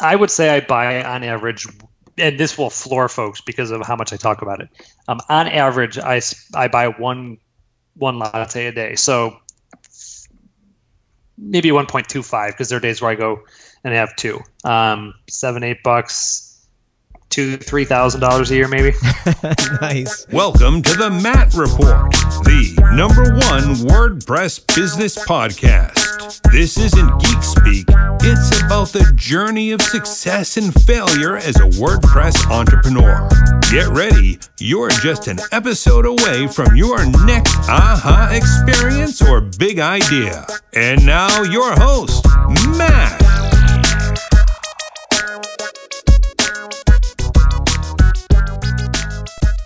I would say I buy on average, and this will floor folks because of how much I talk about it. Um, on average, I, I buy one one latte a day. So maybe 1.25 because there are days where I go and have two. Um, seven, eight bucks two, three thousand dollars a year, maybe. nice. Welcome to the Matt Report, the number one WordPress business podcast. This isn't geek speak. It's about the journey of success and failure as a WordPress entrepreneur. Get ready. You're just an episode away from your next aha experience or big idea. And now, your host, Matt.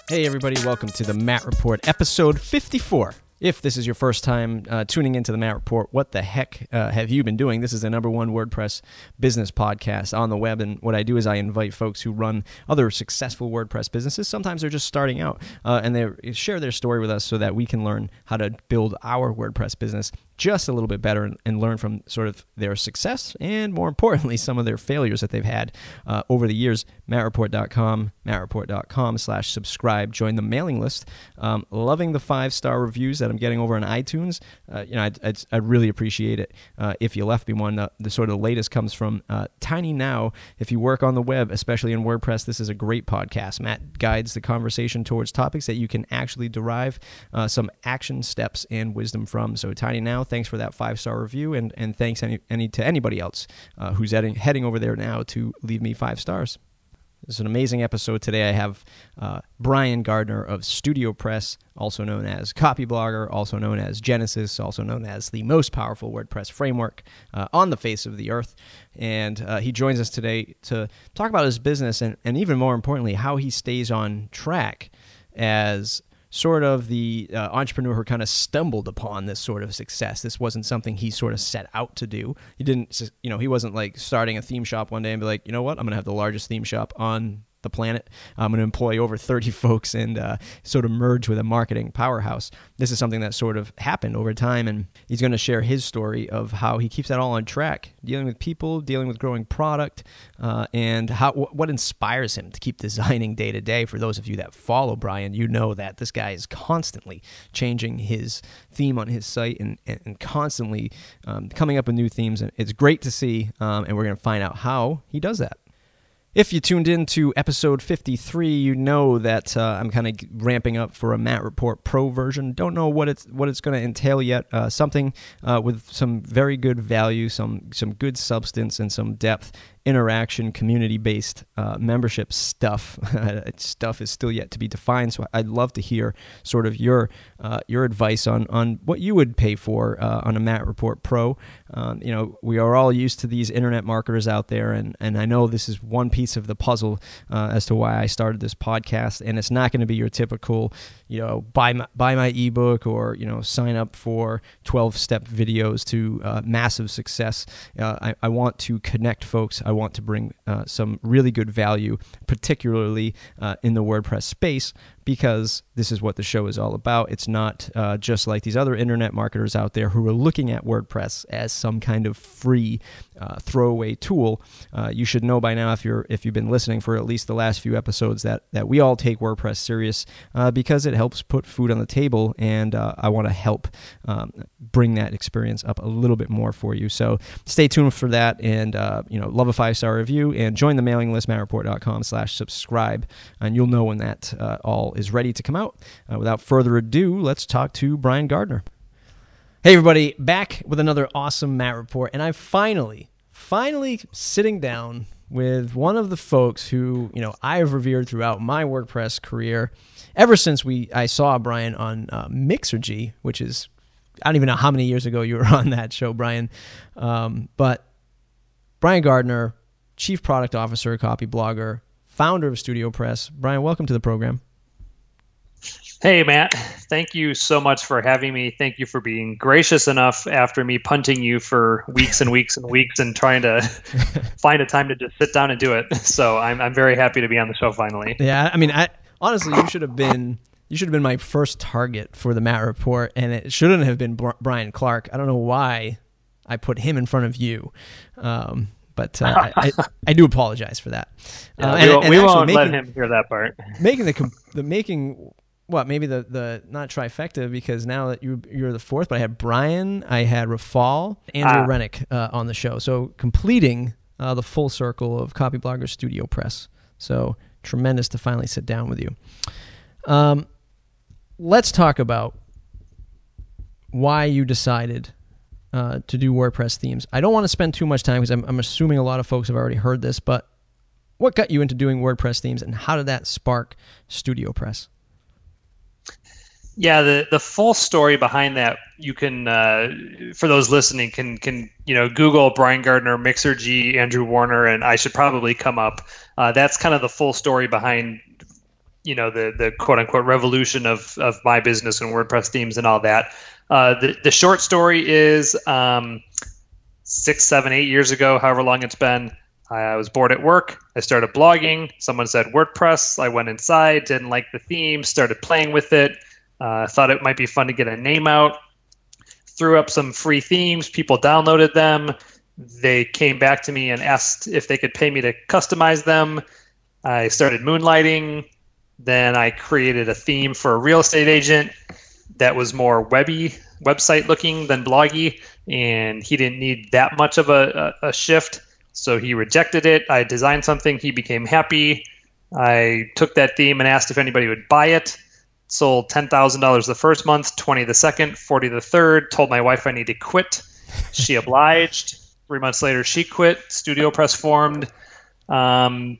Hey, everybody, welcome to the Matt Report, episode 54. If this is your first time uh, tuning into the Matt Report, what the heck uh, have you been doing? This is the number one WordPress business podcast on the web. And what I do is I invite folks who run other successful WordPress businesses. Sometimes they're just starting out uh, and they share their story with us so that we can learn how to build our WordPress business just a little bit better and, and, learn from sort of their success and more importantly some of their failures that they've had uh, over the years. Mattreport.com mattreport.com slash subscribe. Join the mailing list. Um, loving the five star reviews that i'm getting over on itunes. Uh, you know I'd, I'd, I'd, really appreciate it uh, if you left me one. The sort of latest comes from uh, tiny now. If you work on the web especially in wordpress this is a great podcast. Matt guides the conversation towards topics that you can actually derive uh, some action steps and wisdom from. So tiny now thanks for that five star review, and and thanks any, any to anybody else uh, who's heading heading over there now to leave me five stars. This is an amazing episode today. I have uh, Brian Gardner of Studio Press, also known as Copyblogger, also known as Genesis, also known as the most powerful WordPress framework uh, on the face of the earth. And uh, he joins us today to talk about his business and, and even more importantly, how he stays on track as sort of the uh, entrepreneur who kind of stumbled upon this sort of success. This wasn't something he sort of set out to do. He didn't, you know, he wasn't like starting a theme shop one day and be like, you know what, I'm going to have the largest theme shop on the planet. I'm going to employ over 30 folks and uh, sort of merge with a marketing powerhouse. This is something that sort of happened over time, and he's going to share his story of how he keeps that all on track, dealing with people, dealing with growing product, uh, and how what inspires him to keep designing day to day. For those of you that follow Brian, you know that this guy is constantly changing his theme on his site and, and, and constantly um, coming up with new themes, and it's great to see. Um, and we're going to find out how he does that. If you tuned in to episode 53, you know that uh, I'm kind of ramping up for a Matt Report Pro version. Don't know what it's what it's going to entail yet. Uh, something uh, with some very good value, some some good substance, and some depth interaction, community based uh, membership stuff. stuff is still yet to be defined. So I'd love to hear sort of your uh, your advice on on what you would pay for uh, on a Matt Report Pro. Um, you know, we are all used to these internet marketers out there, and and I know this is one piece of the puzzle uh, as to why I started this podcast. And it's not going to be your typical, you know, buy my, buy my ebook or you know sign up for 12 step videos to uh, massive success. Uh, I, I want to connect folks. I want to bring uh, some really good value, particularly uh, in the WordPress space, because this is what the show is all about. It's not uh, just like these other internet marketers out there who are looking at WordPress as some kind of free uh, throwaway tool. Uh, you should know by now, if you're if you've been listening for at least the last few episodes, that that we all take WordPress serious uh, because it helps put food on the table, and uh, I want to help um, bring that experience up a little bit more for you. So stay tuned for that, and uh, you know, love a five star review, and join the mailing list, mattreport.com/subscribe, and you'll know when that all is ready to come out. Uh, without further ado, let's talk to Brian Gardner. Hey, everybody, back with another awesome Matt report. And I'm finally, finally sitting down with one of the folks who, you know, I have revered throughout my WordPress career ever since we I saw Brian on uh, Mixergy, which is, I don't even know how many years ago you were on that show, Brian. Um, but Brian Gardner, Chief Product Officer, Copyblogger, founder of Studio Press. Brian, welcome to the program. Hey, Matt. Thank you so much for having me. Thank you for being gracious enough after me punting you for weeks and weeks and weeks and trying to find a time to just sit down and do it. So I'm, I'm very happy to be on the show finally. Yeah. I mean, I honestly, you should have been. You should have been my first target for the Matt Report, and it shouldn't have been Brian Clark. I don't know why I put him in front of you. Um, But uh, I, I, do apologize for that. Yeah, uh, and, we, won't, and we won't making, let him hear that part. making the the making what maybe the the not trifecta because now that you you're the fourth, but I had Brian, I had Rafal, Andrew ah. Rennick uh, on the show, so completing uh, the full circle of Copyblogger Studio Press. So tremendous to finally sit down with you. Um, let's talk about why you decided uh, to do WordPress themes. I don't want to spend too much time because I'm, I'm assuming a lot of folks have already heard this, but what got you into doing WordPress themes and how did that spark Studio Press? Yeah, the the full story behind that you can uh, for those listening can can you know Google Brian Gardner, Mixergy, Andrew Warner, and I should probably come up. Uh, that's kind of the full story behind you know the the quote unquote revolution of of my business and WordPress themes and all that. Uh, the the short story is um, six, seven, eight years ago, however long it's been. I was bored at work. I started blogging. Someone said WordPress. I went inside, didn't like the theme, started playing with it uh, thought it might be fun to get a name out. Threw up some free themes. People downloaded them. They came back to me and asked if they could pay me to customize them. I started moonlighting. Then I created a theme for a real estate agent that was more webby, website looking than bloggy, and he didn't need that much of a, a, a shift. So he rejected it. I designed something. He became happy. I took that theme and asked if anybody would buy it sold $10,000 the first month, 20 the second, 40 the third, told my wife I need to quit. She obliged. Three months later, she quit. Studio Press formed. Um,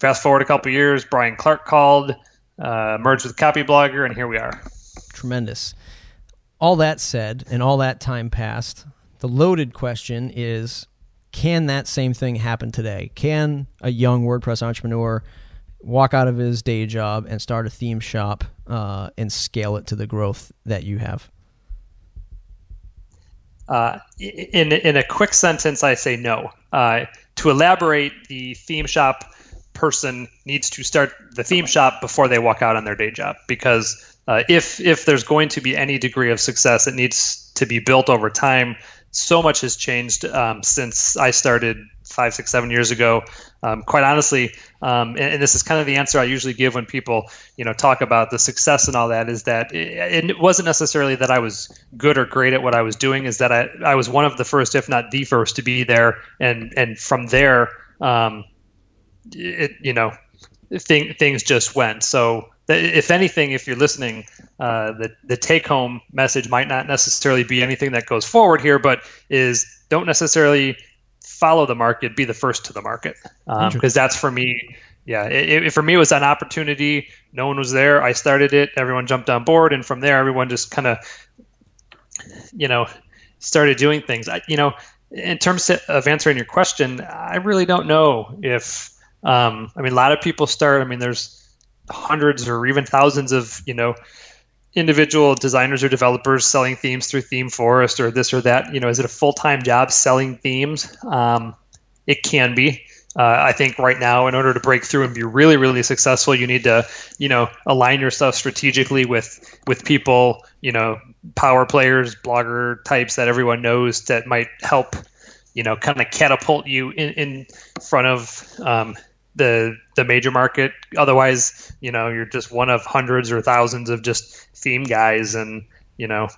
fast forward a couple years, Brian Clark called, uh, merged with Copyblogger, and here we are. Tremendous. All that said, and all that time passed, the loaded question is can that same thing happen today? Can a young WordPress entrepreneur walk out of his day job and start a theme shop uh, and scale it to the growth that you have? Uh, in in a quick sentence, I say no. Uh, to elaborate, the theme shop person needs to start the theme shop before they walk out on their day job because uh, if if there's going to be any degree of success, it needs to be built over time. So much has changed um, since I started five, six, seven years ago. Um, quite honestly, um, and, and, this is kind of the answer I usually give when people, you know, talk about the success and all that. Is that it, it, wasn't necessarily that I was good or great at what I was doing. Is that I, I was one of the first, if not the first, to be there, and and from there, um, it you know, thing, things just went. So if anything, if you're listening, uh, the the take home message might not necessarily be anything that goes forward here, but is don't necessarily follow the market, be the first to the market, because um, that's for me. Yeah, it, it, for me it was an opportunity. No one was there. I started it. Everyone jumped on board, and from there, everyone just kind of, you know, started doing things. I, you know, in terms of answering your question, I really don't know if. Um, I mean, a lot of people start. I mean, there's hundreds or even thousands of you know individual designers or developers selling themes through ThemeForest or this or that. You know, is it a full time job selling themes? Um, it can be. Uh, I think right now, in order to break through and be really, really successful, you need to, you know, align yourself strategically with with people, you know, power players, blogger types that everyone knows that might help, you know, kind of catapult you in, in front of um, the the major market. Otherwise, you know, you're just one of hundreds or thousands of just theme guys, and you know,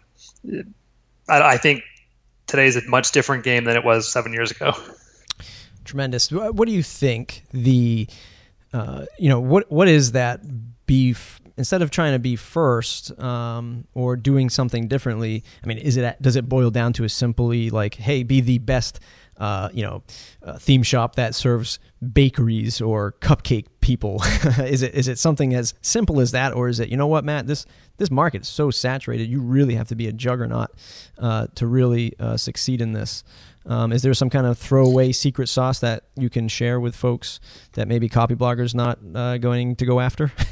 I, I think today's a much different game than it was seven years ago. Tremendous. What do you think the uh, you know what what is that beef instead of trying to be first um, or doing something differently i mean is it does it boil down to a simply like hey be the best uh, you know, a theme shop that serves bakeries or cupcake people? is it is it something as simple as that, or is it you know what, Matt? This this market is so saturated. You really have to be a juggernaut uh, to really uh, succeed in this. Um, is there some kind of throwaway secret sauce that you can share with folks that maybe Copyblogger's not uh, going to go after?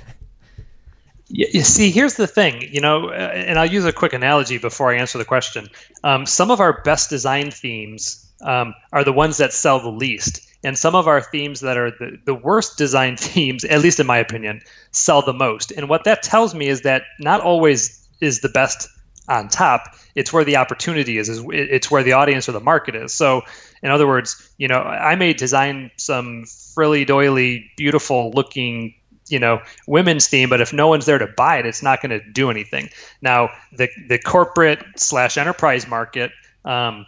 You see, here's the thing, you know, uh, and I'll use a quick analogy before I answer the question. Um, some of our best design themes um, are the ones that sell the least. And some of our themes that are the, the worst design themes, at least in my opinion, sell the most. And what that tells me is that not always is the best on top. It's where the opportunity is. is it's where the audience or the market is. So, in other words, you know, I may design some frilly doily, beautiful looking you know women's theme but if no one's there to buy it it's not going to do anything now the the corporate slash enterprise market um,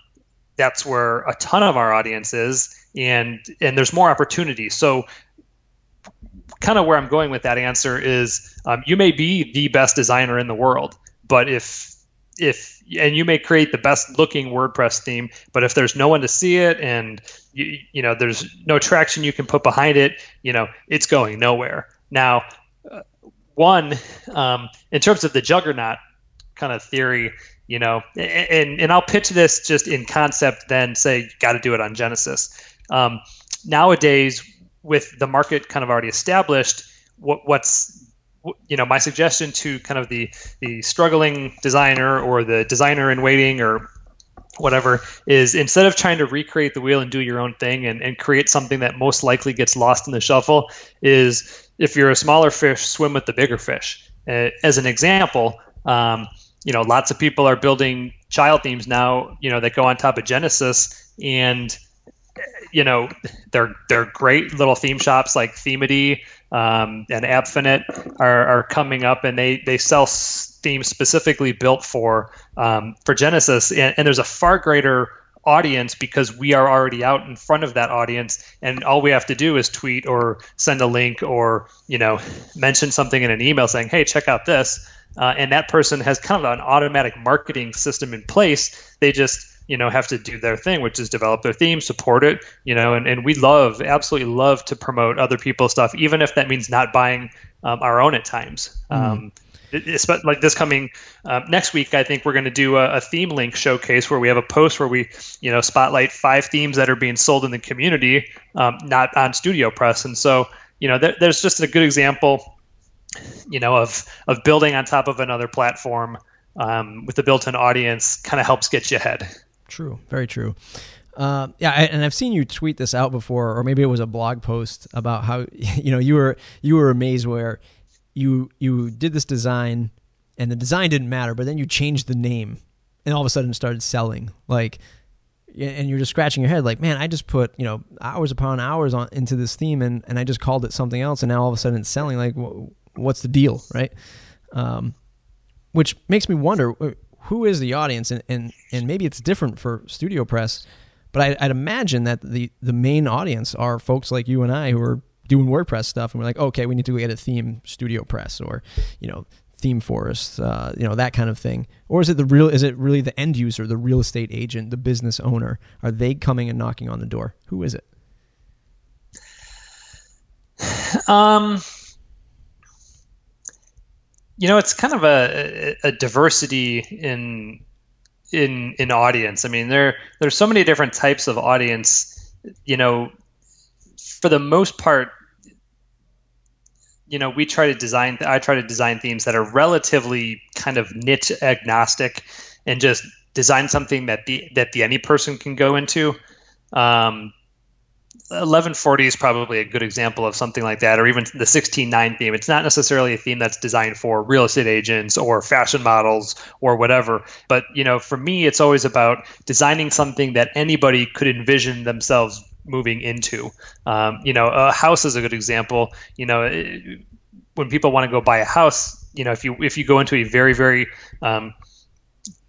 that's where a ton of our audience is and and there's more opportunity so kind of where i'm going with that answer is um, you may be the best designer in the world but if if and you may create the best looking WordPress theme, but if there's no one to see it and you, you know there's no traction you can put behind it, you know it's going nowhere. Now, uh, one um, in terms of the juggernaut kind of theory, you know, and and I'll pitch this just in concept, then say you got to do it on Genesis. Um, nowadays, with the market kind of already established, what, what's you know my suggestion to kind of the the struggling designer or the designer in waiting or whatever is instead of trying to recreate the wheel and do your own thing and, and create something that most likely gets lost in the shuffle is if you're a smaller fish swim with the bigger fish uh, as an example um, you know lots of people are building child themes now you know that go on top of genesis and you know they're they're great little theme shops like themedy um, and Appfinite are, are coming up, and they they sell themes specifically built for um, for Genesis, and, and there's a far greater audience because we are already out in front of that audience and all we have to do is tweet or send a link or you know mention something in an email saying hey check out this uh, and that person has kind of an automatic marketing system in place. They just you know have to do their thing which is develop their theme support it you know and, and we love absolutely love to promote other people's stuff even if that means not buying um, our own at times. Mm. um, it's like this coming uh, next week i think we're going to do a, a, theme link showcase where we have a post where we you know spotlight five themes that are being sold in the community um, not on studio press. And so you know there, there's just a good example you know of of building on top of another platform um, with a built-in audience kind of helps get you ahead. True, very true. Uh, yeah, and I've seen you tweet this out before, or maybe it was a blog post about how you know you were you were amazed where you you did this design and the design didn't matter, but then you changed the name and all of a sudden started selling. Like and you're just scratching your head like man i just put you know hours upon hours on into this theme and, and i just called it something else and now all of a sudden it's selling. Like what's the deal right? Um, which makes me wonder who is the audience? And, and, and maybe it's different for studio press but I, would imagine that the, the main audience are folks like you and i who are doing wordpress stuff and we're like okay we need to get a theme studio press or you know ThemeForest uh, you know that kind of thing. Or is it the real is it really the end user the real estate agent the business owner? Are they coming and knocking on the door? Who is it? Um you know, it's kind of a, a diversity in in in audience. I mean, there there's so many different types of audience. You know, for the most part, you know, we try to design. I try to design themes that are relatively kind of niche agnostic, and just design something that the that the any person can go into. Um, 1140 is probably a good example of something like that, or even the 16.9 theme. It's not necessarily a theme that's designed for real estate agents or fashion models or whatever. But you know, for me, it's always about designing something that anybody could envision themselves moving into. Um, you know, a house is a good example. You know, when people want to go buy a house, you know, if you if you go into a very very um,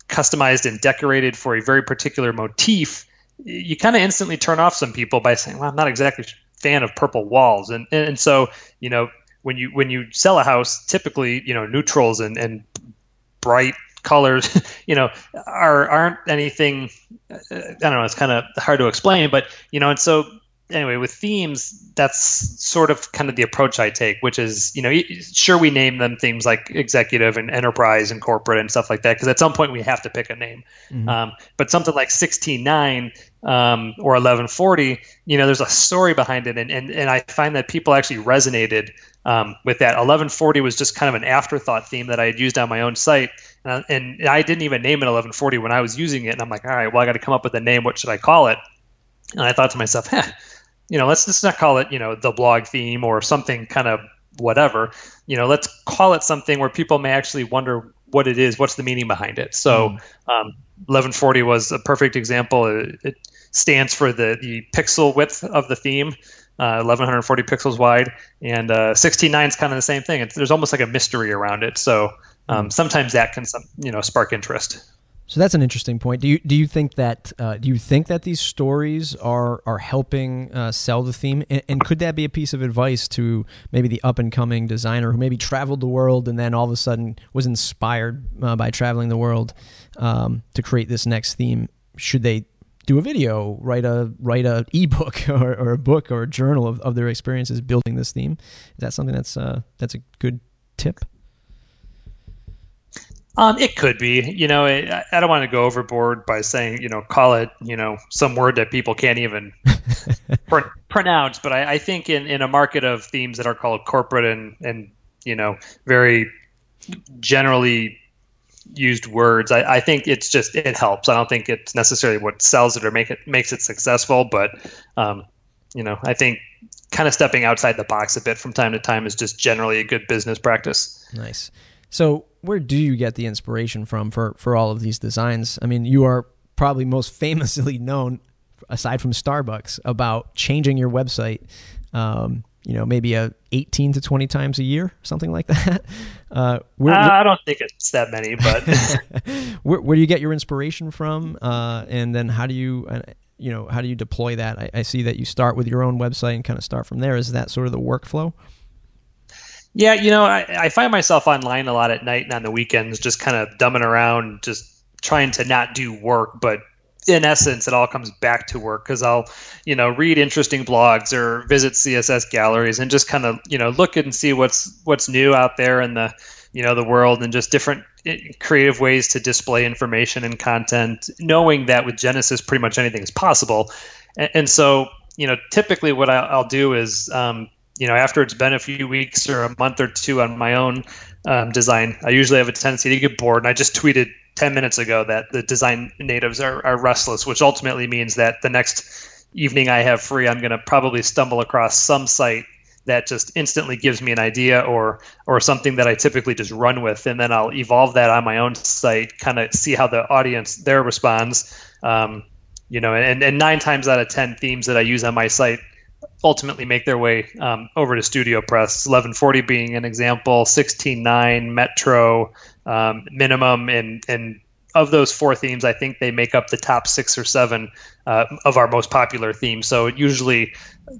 customized and decorated for a very particular motif you kind of instantly turn off some people by saying, "Well, I'm not exactly a fan of purple walls," and and so you know when you when you sell a house, typically you know neutrals and and bright colors, you know, are aren't anything. Uh, I don't know. It's kind of hard to explain, but you know, and so anyway, with themes, that's sort of kind of the approach I take, which is, you know, sure we name them themes like executive and enterprise and corporate and stuff like that, because at some point we have to pick a name. Mm-hmm. Um, but something like 16.9 um, or 1140, you know, there's a story behind it, and and, and I find that people actually resonated um, with that. 1140 was just kind of an afterthought theme that I had used on my own site, and I, and I didn't even name it 1140 when I was using it, and I'm like, all right, well, I got to come up with a name. What should I call it? And I thought to myself, you know, let's let's not call it, you know, the blog theme or something kind of whatever. You know, let's call it something where people may actually wonder what it is, what's the meaning behind it. So mm. um, 1140 was a perfect example. It, it, stands for the the pixel width of the theme. Uh, 1140 pixels wide, and uh, 16.9 is kind of the same thing. It's, there's almost like a mystery around it, so um, mm. sometimes that can you know spark interest. So that's an interesting point. Do you do you think that uh, do you think that these stories are are helping uh, sell the theme, and, and, could that be a piece of advice to maybe the up and coming designer who maybe traveled the world and then all of a sudden was inspired uh, by traveling the world um, to create this next theme? Should they do a video, write a write a ebook or, or a book or a journal of, of their experiences building this theme? Is that something that's uh, that's a good tip? Um, it could be. You know, I, I don't want to go overboard by saying, you know, call it, you know, some word that people can't even pr- pronounce. But I, I, think in, in a market of themes that are called corporate and, and you know, very generally used words, I, I think it's just it helps. I don't think it's necessarily what sells it or make it makes it successful, but um, you know, I think kind of stepping outside the box a bit from time to time is just generally a good business practice. Nice. So, where do you get the inspiration from for for all of these designs? I mean, you are probably most famously known, aside from Starbucks, about changing your website. Um, you know, maybe a 18 to 20 times a year, something like that. Uh, where, uh, I don't think it's that many, but where, where, do you get your inspiration from? Uh, and then how do you, uh, you know, how do you deploy that? I, I, see that you start with your own website and kind of start from there. Is that sort of the workflow? Yeah, you know, I, I find myself online a lot at night and on the weekends, just kind of dumbing around, just trying to not do work, but in essence, it all comes back to work because I'll, you know, read interesting blogs or visit CSS galleries and just kind of, you know, look and see what's what's new out there in the, you know, the world and just different eh, creative ways to display information and content, knowing that with Genesis, pretty much anything is possible. And, and so, you know, typically what I, will do is um, you know, after it's been a few weeks or a month or two on my own um, design, I usually have a tendency to get bored. And I just tweeted 10 minutes ago that the design natives are, are restless, which ultimately means that the next evening I have free, I'm going to probably stumble across some site that just instantly gives me an idea or or something that I typically just run with, and then I'll evolve that on my own site, kind of see how the audience there responds. Um, you know, and, and nine times out of ten themes that I use on my site ultimately make their way um, over to Studio Press. 1140 being an example, 16.9, Metro, um, minimum, and and of those four themes, I think they make up the top six or seven uh, of our most popular themes. So usually,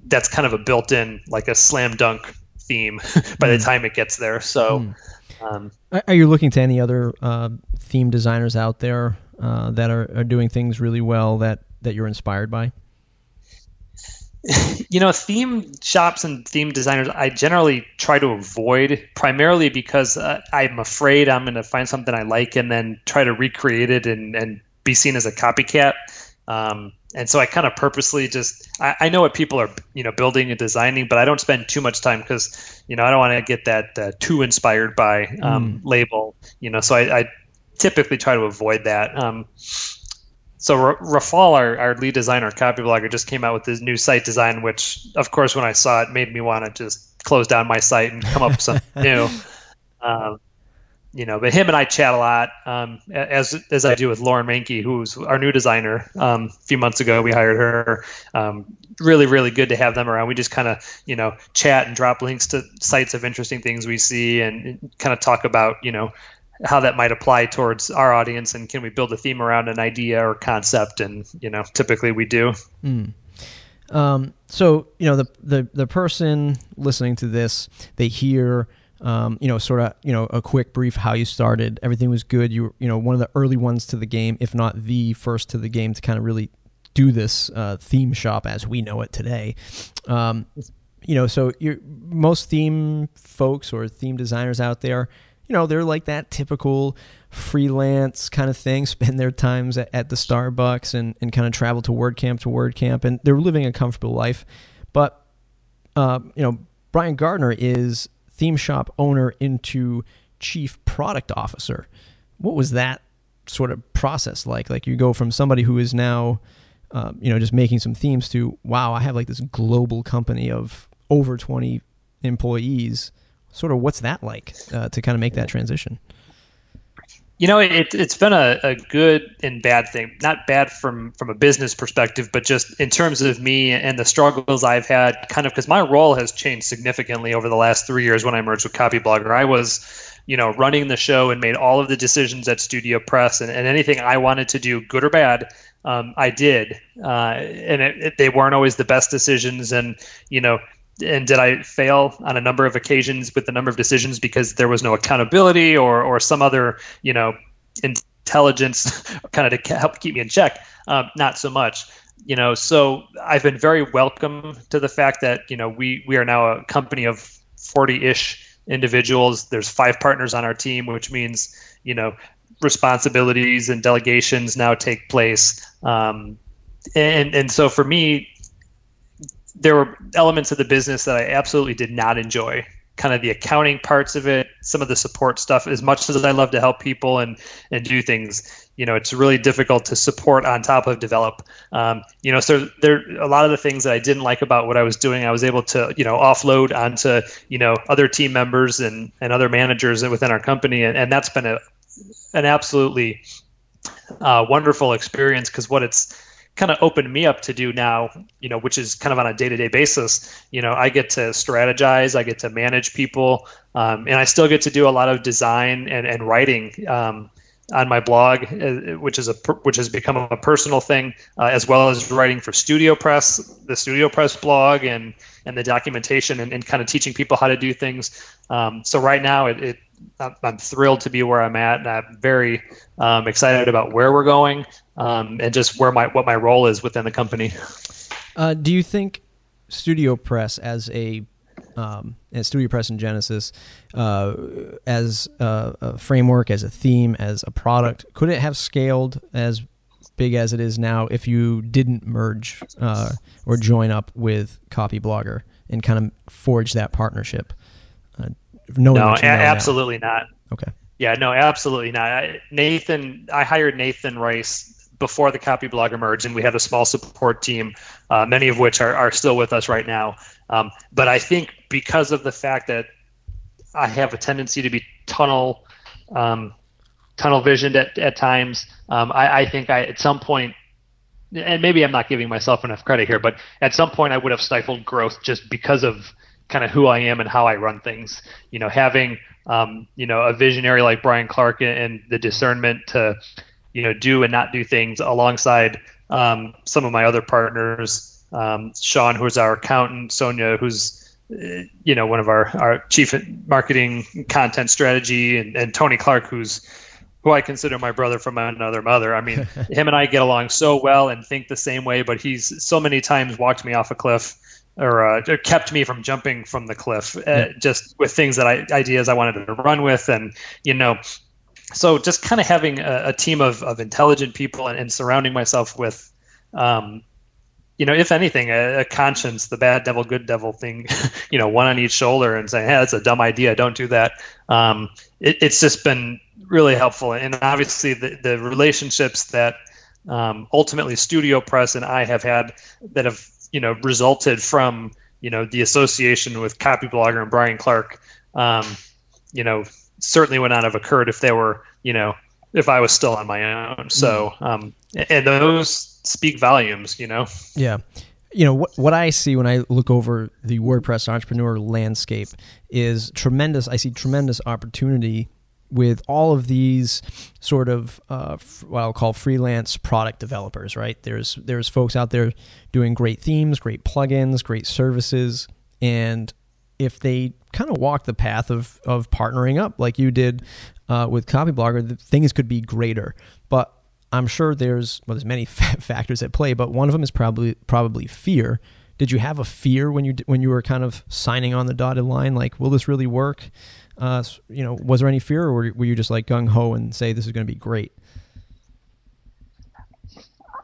that's kind of a built-in, like a slam dunk theme by the hmm. time it gets there. So. Mm. Um, are you looking to any other uh, theme designers out there uh, that are, are doing things really well that, that you're inspired by? you know, theme shops and theme designers, I generally try to avoid primarily because uh, I'm afraid I'm going to find something I like and then try to recreate it and, and be seen as a copycat. Um, and so I kind of purposely just I, I, know what people are you know building and designing, but I don't spend too much time because you know I don't want to get that uh, too inspired by um, mm. label. You know, so I, I, typically try to avoid that. Um, so Rafal, our, our lead designer, Copyblogger, just came out with this new site design, which, of course, when I saw it, made me want to just close down my site and come up with something new. Um, you know, but him and I chat a lot, um, as as I do with Lauren Mancke, who's our new designer. Um, a few months ago, we hired her. Um, really, really good to have them around. We just kind of, you know, chat and drop links to sites of interesting things we see, and kind of talk about, you know, how that might apply towards our audience and can we build a theme around an idea or concept? And you know typically we do. Mm. um, so you know the, the the person listening to this they hear um, you know sort of you know a quick brief how you started. Everything was good. You were you know one of the early ones to the game if not the first to the game to kind of really do this uh, theme shop as we know it today. Um, you know so you most theme folks or theme designers out there you know, they're like that typical freelance kind of thing, spend their times at, at the Starbucks and, and kind of travel to WordCamp to WordCamp, and they're living a comfortable life. But, uh, you know, Brian Gardner is theme shop owner into chief product officer. What was that sort of process like? Like you go from somebody who is now, uh, you know, just making some themes to, wow, I have like this global company of over 20 employees sort of what's that like uh, to kind of make that transition? You know, it, it's been a, a good and bad thing. Not bad from from a business perspective, but just in terms of me and the struggles I've had, kind of because my role has changed significantly over the last three years when I merged with Copyblogger. I was, you know, running the show and made all of the decisions at Studio Press, and, and anything I wanted to do, good or bad, um, I did. Uh, and it, it, they weren't always the best decisions, and you know, and did I fail on a number of occasions with the number of decisions because there was no accountability or or some other you know intelligence kind of to help keep me in check? Um, not so much. You know, so I've been very welcome to the fact that you know we we are now a company of forty ish individuals. There's five partners on our team, which means you know responsibilities and delegations now take place. Um, and and so for me, there were elements of the business that I absolutely did not enjoy. Kind of the accounting parts of it, some of the support stuff. As much as I love to help people and and do things, you know, it's really difficult to support on top of develop. Um, you know, so there a lot of the things that I didn't like about what I was doing, I was able to you know offload onto you know other team members and and other managers within our company, and, and that's been a an absolutely uh, wonderful experience because what it's kind of opened me up to do now, you know, which is kind of on a day to day basis. You know, I get to strategize, I get to manage people, um, and I still get to do a lot of design and, and writing. Um, on my blog, uh, which is a which has become a personal thing, uh, as well as writing for Studio Press, the Studio Press blog, and and the documentation, and, and kind of teaching people how to do things. Um, so right now, it, it I'm thrilled to be where I'm at, and I'm very um, excited about where we're going um, and just where my what my role is within the company. Uh, do you think Studio Press as a um, Studio Press and Genesis uh, as a, a, framework, as a theme, as a product, could it have scaled as big as it is now if you didn't merge uh, or join up with Copyblogger and kind of forge that partnership? Uh, no, a- absolutely now. not. Okay. Yeah, no, absolutely not. Nathan, I hired Nathan Rice before the copy blog emerged, and we had a small support team, uh, many of which are, are still with us right now. Um, but I think because of the fact that I have a tendency to be tunnel um, tunnel visioned at, at times, um, I, I think I at some point and maybe I'm not giving myself enough credit here, but at some point I would have stifled growth just because of kind of who I am and how I run things. You know, having um, you know a visionary like Brian Clark and the discernment to you know do and not do things alongside um, some of my other partners, um, Sean, who's our accountant, Sonia, who's uh, you know one of our our chief marketing content strategy, and, and Tony Clark, who's who I consider my brother from another mother. I mean, him and I get along so well and think the same way, but he's so many times walked me off a cliff or, uh, kept me from jumping from the cliff uh, yeah. just with things that I ideas I wanted to run with and you know so just kind of having a, a, team of, of intelligent people and, and surrounding myself with um, you know if anything a, a, conscience the bad devil good devil thing you know one on each shoulder and saying hey that's a dumb idea don't do that um, it, it's just been really helpful and obviously the, the relationships that um, ultimately studio press and i have had that have you know resulted from you know the association with Copyblogger and Brian Clark. Um, you know, certainly would not have occurred if they were you know if I was still on my own. So mm. um, and those speak volumes. You know. Yeah. You know what what I see when I look over the WordPress entrepreneur landscape is tremendous. I see tremendous opportunity with all of these sort of uh, what I'll call freelance product developers, right? There's there's folks out there doing great themes, great plugins, great services, and if they kind of walk the path of of partnering up like you did uh, with Copyblogger, the things could be greater. But I'm sure there's well, there's many factors at play, but one of them is probably probably fear. Did you have a fear when you when you were kind of signing on the dotted line? Like, will this really work? Uh, you know, was there any fear, or were you just like gung ho and say this is going to be great?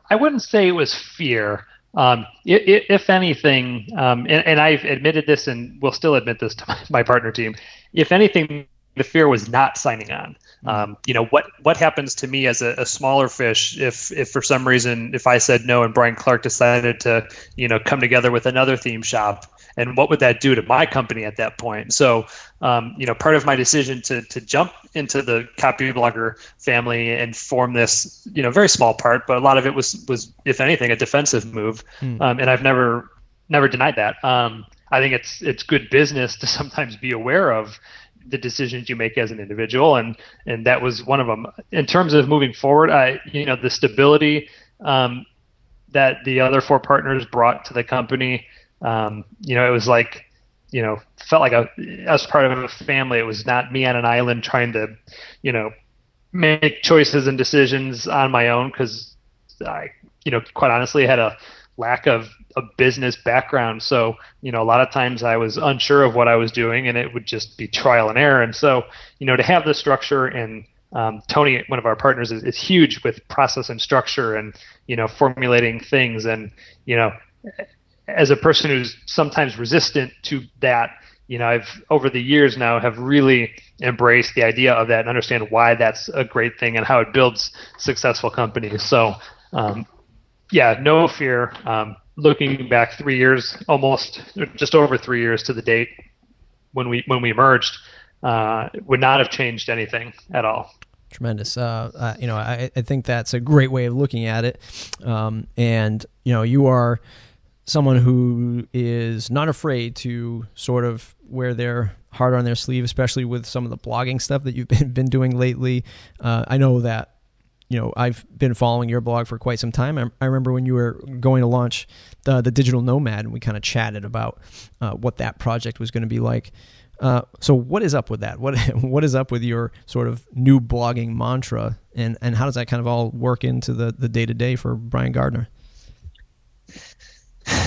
I wouldn't say it was fear. Um, if, if anything, um, and, and, I've admitted this and will still admit this to my, my, partner team, if anything, the fear was not signing on. Mm-hmm. Um, you know what what happens to me as a, a, smaller fish if if for some reason if I said no and Brian Clark decided to you know come together with another theme shop and what would that do to my company at that point? So, um, you know, part of my decision to to jump into the Copyblogger family and form this, you know, very small part, but a lot of it was was, if anything, a defensive move, mm. um, and I've never never denied that. Um, I think it's it's good business to sometimes be aware of the decisions you make as an individual, and and that was one of them. In terms of moving forward, I you know the stability um, that the other four partners brought to the company um, you know, it was like, you know, felt like a, as part of a family. It was not me on an island trying to, you know, make choices and decisions on my own because I, you know, quite honestly had a lack of a business background. So, you know, a lot of times I was unsure of what I was doing and it would just be trial and error. And so, you know, to have the structure and um, Tony, one of our partners, is, is huge with process and structure and, you know, formulating things. And, you know, as a person who's sometimes resistant to that, you know, I've over the years now have really embraced the idea of that and understand why that's a great thing and how it builds successful companies. So, um, yeah, no fear. Um, looking back three years, almost just over three years to the date when we when we emerged, uh, would not have changed anything at all. Tremendous. Uh, uh, you know, I, I, think that's a great way of looking at it. Um, and you know, you are someone who is not afraid to sort of wear their heart on their sleeve, especially with some of the blogging stuff that you've been, been doing lately. Uh, I know that you know I've been following your blog for quite some time. I, I remember when you were going to launch the, the Digital Nomad, and we kind of chatted about uh, what that project was going to be like. Uh, so what is up with that? What what is up with your sort of new blogging mantra, and and how does that kind of all work into the the day to day for Brian Gardner?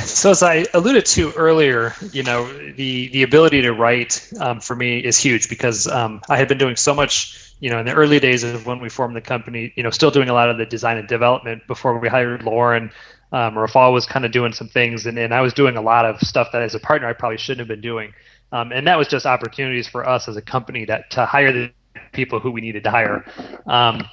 So as I alluded to earlier, you know, the the ability to write um, for me is huge because um, I had been doing so much, you know, in the early days of when we formed the company, you know, still doing a lot of the design and development before we hired Lauren. Um, Rafal was kind of doing some things, and, and I was doing a lot of stuff that as a partner I probably shouldn't have been doing. Um, and that was just opportunities for us as a company that to hire the people who we needed to hire. Um,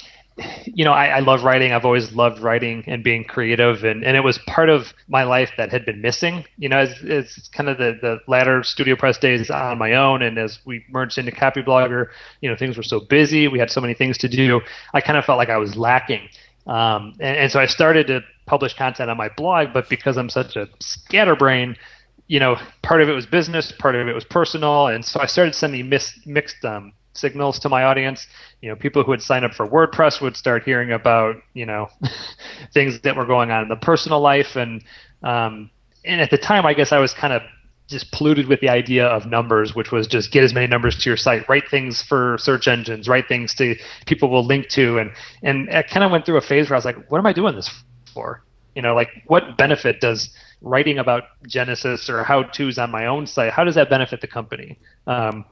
you know, I, I, love writing. I've always loved writing and being creative, and, and it was part of my life that had been missing. You know, as, kind of the, the latter studio press days on my own, and as we merged into Copyblogger, you know, things were so busy. We had so many things to do. I kind of felt like I was lacking. Um, and, and so I started to publish content on my blog, but because I'm such a scatterbrain, you know, part of it was business, part of it was personal, and so I started sending mis- mixed um, signals to my audience. You know, people who would sign up for WordPress would start hearing about you know things that were going on in the personal life, and um, and at the time, I guess I was kind of just polluted with the idea of numbers, which was just get as many numbers to your site, write things for search engines, write things to people will link to, and and I kind of went through a phase where I was like, what am I doing this for? You know, like what benefit does writing about Genesis or how tos on my own site, how does that benefit the company? Um,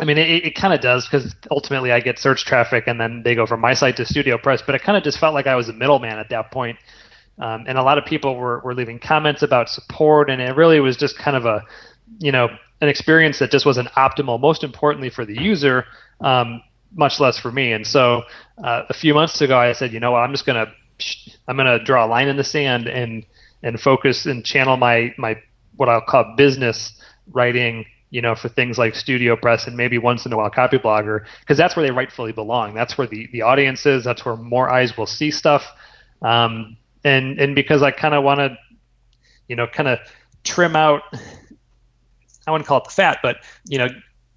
I mean, it, it kind of does because ultimately I get search traffic and then they go from my site to Studio Press. But it kind of just felt like I was a middleman at that point. Um, and a lot of people were, were leaving comments about support, and it really was just kind of a, you know, an experience that just wasn't optimal. Most importantly for the user, um, much less for me. And so uh, a few months ago, I said, you know what, I'm just gonna, I'm gonna draw a line in the sand and and focus and channel my my what I'll call business writing you know, for things like Studio Press and maybe once in a while Copyblogger, because that's where they rightfully belong. That's where the, the audience is. That's where more eyes will see stuff. Um, and and because I kind of want to, you know, kind of trim out. I wouldn't call it the fat, but you know,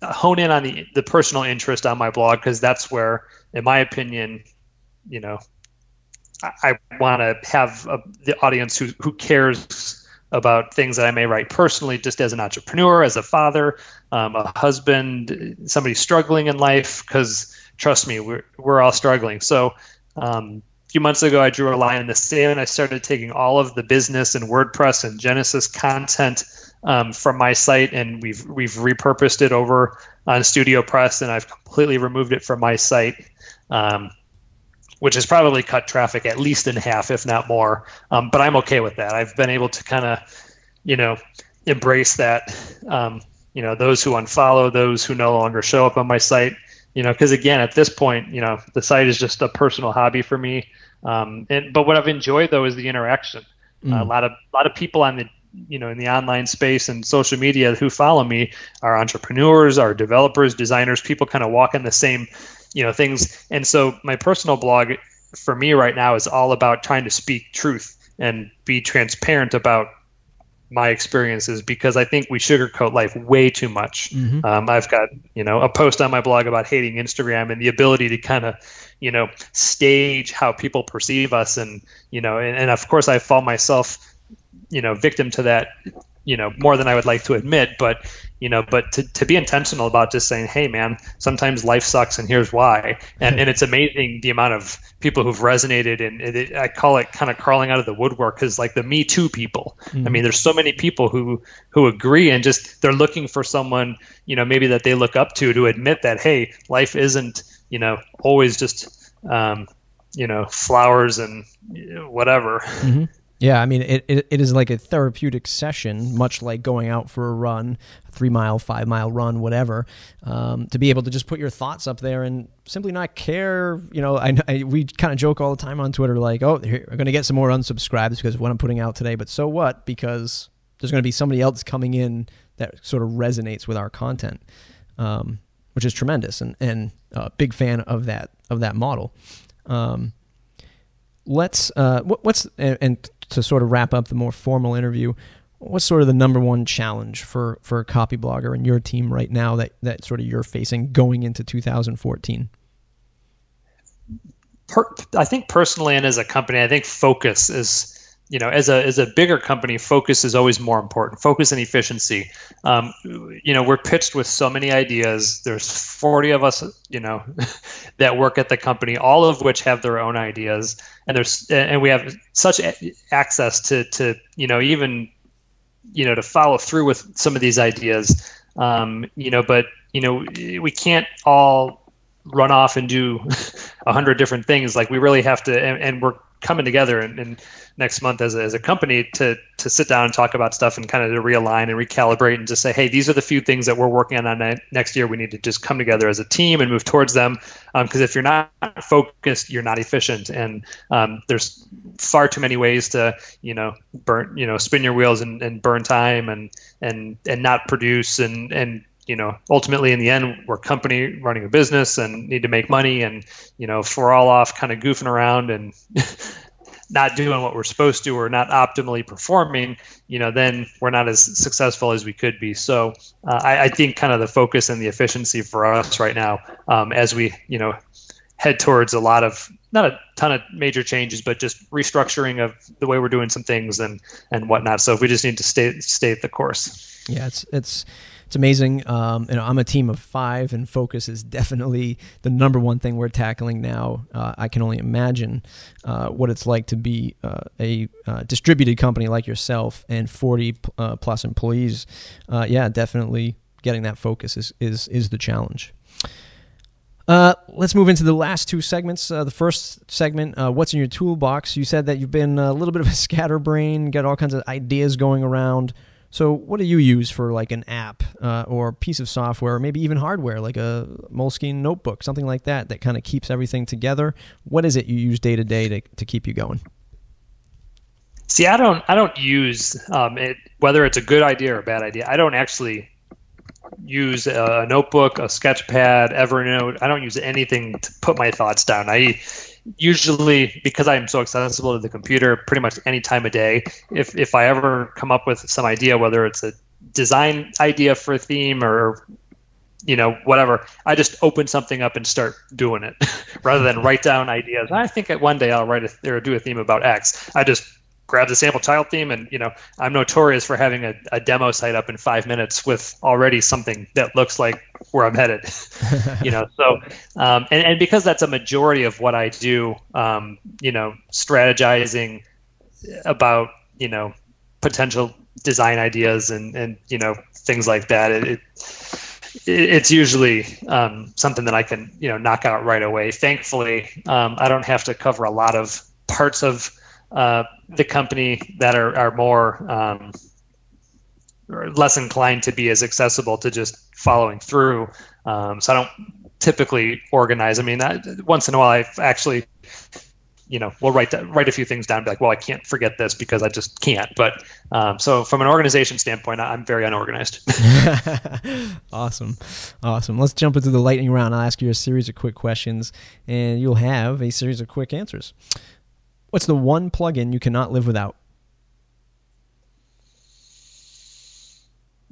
hone in on the the personal interest on my blog because that's where, in my opinion, you know, I, I want to have a, the audience who who cares about things that I may write personally, just as an entrepreneur, as a father, um, a husband, somebody struggling in life. Because trust me, we're we're all struggling. So. Um, a few months ago, I drew a line in the sand. I started taking all of the business and WordPress and Genesis content um, from my site, and we've we've repurposed it over on Studio Press, and I've completely removed it from my site. Um, which has probably cut traffic at least in half, if not more. Um, but I'm okay with that. I've been able to kind of, you know, embrace that. Um, you know, those who unfollow, those who no longer show up on my site, you know, because again, at this point, you know, the site is just a personal hobby for me. Um, and but what I've enjoyed though is the interaction. Mm. Uh, a lot of a lot of people on the you know in the online space and social media who follow me are entrepreneurs, are developers, designers, people kind of walk in the same you know things. And so my personal blog for me right now is all about trying to speak truth and be transparent about my experiences because I think we sugarcoat life way too much. Mm-hmm. Um, I've got you know a post on my blog about hating Instagram and the ability to kind of you know stage how people perceive us and you know and, and of course I fall myself you know victim to that you know more than I would like to admit but you know but to, to be intentional about just saying hey man sometimes life sucks and here's why and and it's amazing the amount of people who've resonated and it, i call it kind of crawling out of the woodwork because like the me too people mm-hmm. i mean there's so many people who who agree and just they're looking for someone you know maybe that they look up to to admit that hey life isn't you know always just um, you know flowers and whatever mm-hmm. Yeah, I mean, it, it, it is like a therapeutic session, much like going out for a run, a three mile, five mile run, whatever, um, to be able to just put your thoughts up there and simply not care. You know, I, I we kind of joke all the time on Twitter, like, oh, we're going to get some more unsubscribes because of what I'm putting out today. But so what? Because there's going to be somebody else coming in that sort of resonates with our content, um, which is tremendous and, and a big fan of that, of that model. Um, let's uh, what's and, and to sort of wrap up the more formal interview, what's sort of the number one challenge for for a Copyblogger and your team right now that that sort of you're facing going into 2014? Per, I think personally and as a company, I think focus is you know as a as a bigger company focus is always more important. Focus and efficiency. Um, you know we're pitched with so many ideas. There's 40 of us you know that work at the company all of which have their own ideas. And there's and we have such access to to you know even you know to follow through with some of these ideas. Um, you know but you know we can't all run off and do a hundred different things. Like we really have to and, and we're coming together and, next month as a, as a company to to sit down and talk about stuff and kind of to realign and recalibrate and just say, hey, these are the few things that we're working on, on next year. We need to just come together as a team and move towards them. Because um, if you're not focused, you're not efficient, and um, there's far too many ways to you know burn you know spin your wheels and, and burn time and and and not produce and and you know ultimately in the end we're company running a business and need to make money and you know if we're all off kind of goofing around and not doing what we're supposed to or not optimally performing, you know, then we're not as successful as we could be. So uh, I, I, think kind of the focus and the efficiency for us right now, um, as we, you know, head towards a lot of not a ton of major changes, but just restructuring of the way we're doing some things and and whatnot. So if we just need to stay stay the course. Yeah, it's it's it's amazing. Um, you know, I'm a team of five, and focus is definitely the number one thing we're tackling now. Uh, I can only imagine uh, what it's like to be uh, a uh, distributed company like yourself and 40 uh, plus employees. Uh, yeah, definitely getting that focus is is is the challenge. Uh, let's move into the last two segments. Uh, the first segment, uh, what's in your toolbox? You said that you've been a little bit of a scatterbrain, got all kinds of ideas going around. So, what do you use for like an app uh, or piece of software, or maybe even hardware, like a Moleskine notebook, something like that, that kind of keeps everything together? What is it you use day to day to keep you going? See, I don't, I don't use um, it whether it's a good idea or a bad idea. I don't actually use a notebook, a sketch pad, Evernote. I don't use anything to put my thoughts down. I usually because I'm so accessible to the computer pretty much any time of day. If if I ever come up with some idea, whether it's a design idea for a theme or you know whatever, I just open something up and start doing it rather than write down ideas. I think that one day I'll write a, or do a theme about X. I just grab the sample child theme and you know i'm notorious for having a, a demo site up in five minutes with already something that looks like where i'm headed you know so um, and, and because that's a majority of what i do um, you know strategizing about you know potential design ideas and and you know things like that it, it it's usually um, something that I can, you know, knock out right away. Thankfully, um, I don't have to cover a lot of parts of uh, the company that are, are more um, less inclined to be as accessible to just following through. Um, so I don't typically organize. I mean, I, once in a while, I actually, you know, will write that, write a few things down. And be like, well, I can't forget this because I just can't. But um, so from an organization standpoint, I'm very unorganized. awesome, awesome. Let's jump into the lightning round. I'll ask you a series of quick questions, and you'll have a series of quick answers. What's the one plugin you cannot live without?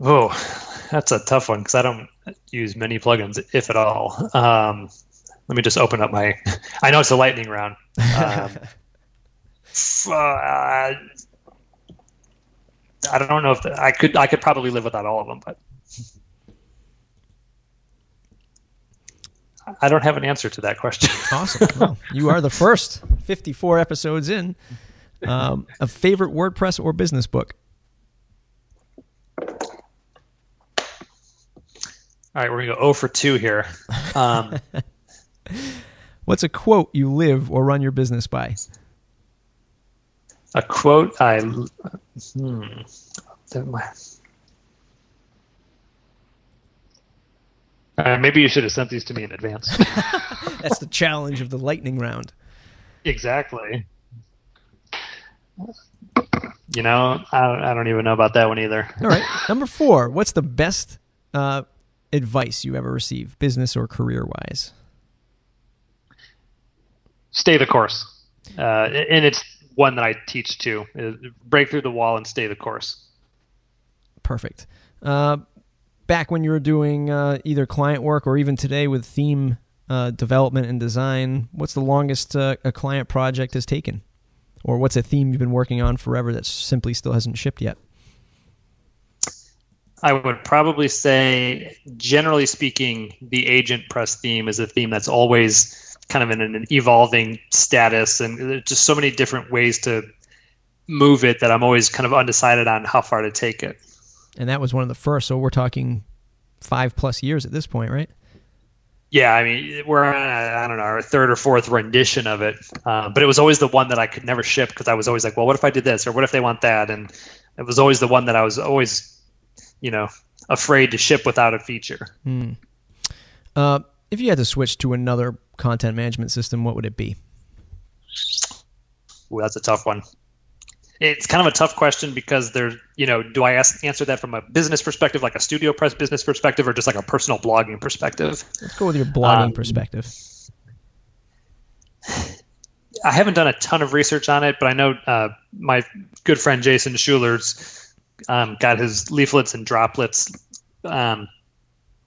Oh, that's a tough one because I don't use many plugins, if at all. Um, let me just open up my. I know it's a lightning round. Um, uh, I don't know if the, I could. I could probably live without all of them, but I don't have an answer to that question. awesome. Well, you are the first 54 episodes in. Um, a favorite WordPress or business book? All right, we're gonna go 0 for 2 here. Um, What's a quote you live or run your business by? A quote I. Hmm, uh, maybe you should have sent these to me in advance. That's the challenge of the lightning round. Exactly. You know, I, I don't even know about that one either. All right. Number four. What's the best uh, advice you ever received, business or career wise? Stay the course. Uh, and it's one that I teach too. Break through the wall and stay the course. Perfect. Uh, back when you were doing uh, either client work or even today with theme uh, development and design, what's the longest uh, a client project has taken? Or what's a theme you've been working on forever that simply still hasn't shipped yet? I would probably say, generally speaking, the AgentPress theme is a theme that's always kind of in an evolving status, and there's just so many different ways to move it that I'm always kind of undecided on how far to take it. And that was one of the first, so we're talking five plus years at this point, right? Yeah, I mean, we're on, I don't know, our third or fourth rendition of it. Uh, but it was always the one that I could never ship because I was always like, well, what if I did this? Or what if they want that? And it was always the one that I was always you know afraid to ship without a feature. Hmm. Uh, if you had to switch to another content management system, what would it be? Ooh, that's a tough one. It's kind of a tough question because there's, you know, do I ask, answer that from a business perspective, like a StudioPress business perspective, or just like a personal blogging perspective? Let's go with your blogging um, perspective. I haven't done a ton of research on it, but I know uh, my good friend Jason Schuller's um, got his Leeflets and droplets. Um,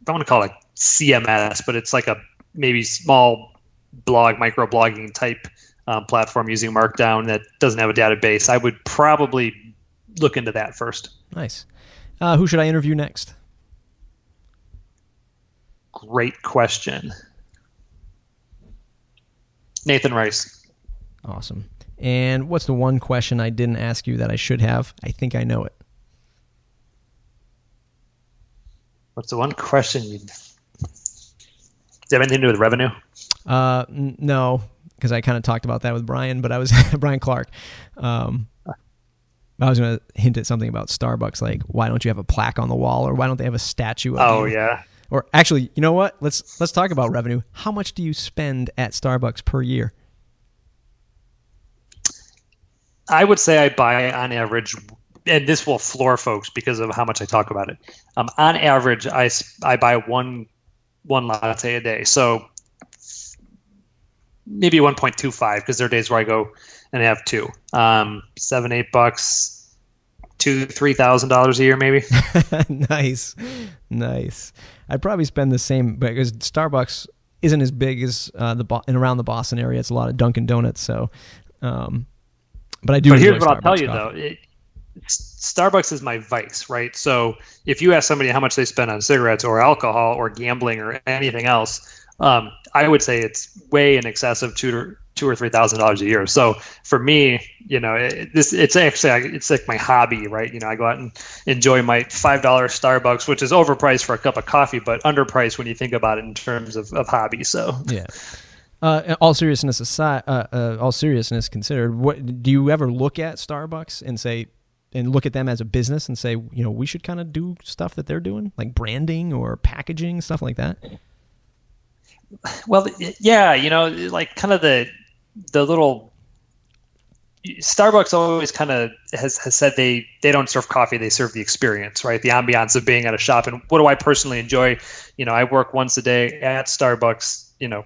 I don't want to call it CMS, but it's like a maybe small blog, micro blogging type um, platform using Markdown that doesn't have a database. I would probably look into that first. Nice. Uh, who should I interview next? Great question. Nathan Rice. Awesome. And what's the one question I didn't ask you that I should have? I think I know it. What's the one question you? Does it have anything to do with revenue? Uh, n- no, because I kind of talked about that with Brian, but I was Brian Clark. Um, I was going to hint at something about Starbucks, like why don't you have a plaque on the wall, or why don't they have a statue? oh you? yeah. Or actually, you know what? Let's let's talk about revenue. How much do you spend at Starbucks per year? I would say I buy on average and this will floor folks because of how much I talk about it. Um, on average, I, I buy one one latte a day, so maybe 1.25 because there are days where I go and have two, um, seven eight bucks, two three thousand dollars a year maybe. nice, nice. I'd probably spend the same because Starbucks isn't as big as uh, the Bo- and around the Boston area. It's a lot of Dunkin' Donuts, so. Um, but I do. But here's what Starbucks I'll tell you coffee. though: it, Starbucks is my vice, right? So if you ask somebody how much they spend on cigarettes or alcohol or gambling or anything else, um, I would say it's way in excess of two to two or three thousand dollars a year. So for me, you know, it, this it's actually it's like my hobby, right? You know, I go out and enjoy my five dollar Starbucks, which is overpriced for a cup of coffee, but underpriced when you think about it in terms of, of hobby. So yeah. Uh, all seriousness aside, uh, uh, all seriousness considered, what do you ever look at Starbucks and say, and look at them as a business and say, you know, we should kind of do stuff that they're doing, like branding or packaging, stuff like that? well, yeah, you know, like kind of the the little Starbucks always kind of has, has said they they don't serve coffee, they serve the experience, right? The ambiance of being at a shop. And what do I personally enjoy? You know, I work once a day at Starbucks, you know,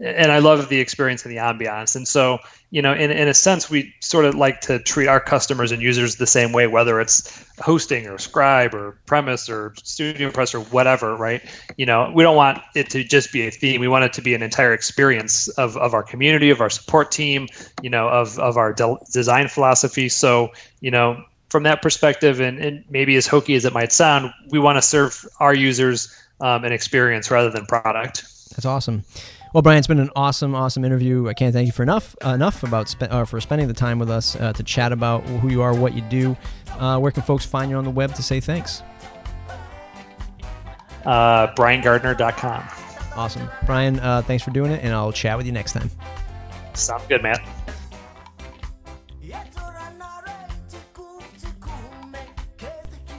and I love the experience and the ambiance. And so, you know, in, in a sense, we sort of like to treat our customers and users the same way, whether it's hosting or Scribe or Premise or StudioPress or whatever, right? You know, we don't want it to just be a theme. We want it to be an entire experience of, of our community, of our support team, you know, of, of our de- design philosophy. So, you know, from that perspective, and, and maybe as hokey as it might sound, we want to serve our users um, an experience rather than product. That's awesome. Well, Brian, it's been an awesome, awesome interview. I can't thank you for enough uh, enough about spe- uh, for spending the time with us uh, to chat about who you are, what you do. Uh, where can folks find you on the web to say thanks? Uh, BrianGardner.com. Awesome, Brian. Uh, thanks for doing it, and I'll chat with you next time. Sounds good, man.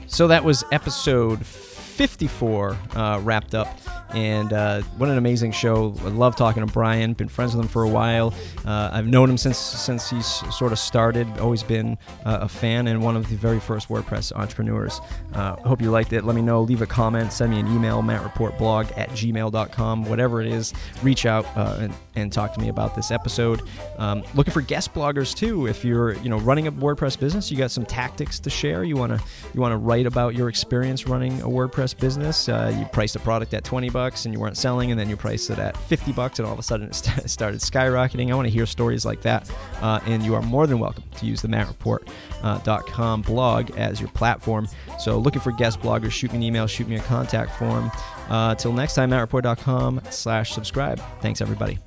So that was episode 54 uh, wrapped up. And uh, what an amazing show! I love talking to Brian. Been friends with him for a while. Uh, I've known him since since he's sort of started. Always been uh, a fan and one of the very first WordPress entrepreneurs. Uh, hope you liked it. Let me know. Leave a comment. Send me an email. MattReportBlog at gmail.com. Whatever it is, reach out uh, and, and talk to me about this episode. Um, looking for guest bloggers too. If you're you know running a WordPress business, you got some tactics to share. You wanna you wanna write about your experience running a WordPress business. Uh, you price a product at 20 bucks and you weren't selling, and then you priced it at 50 bucks, and all of a sudden it st- started skyrocketing. I want to hear stories like that, uh, and you are more than welcome to use the mattreport.com uh, blog as your platform. So, looking for guest bloggers, shoot me an email, shoot me a contact form. Uh, till next time, mattreport.com slash subscribe. Thanks, everybody.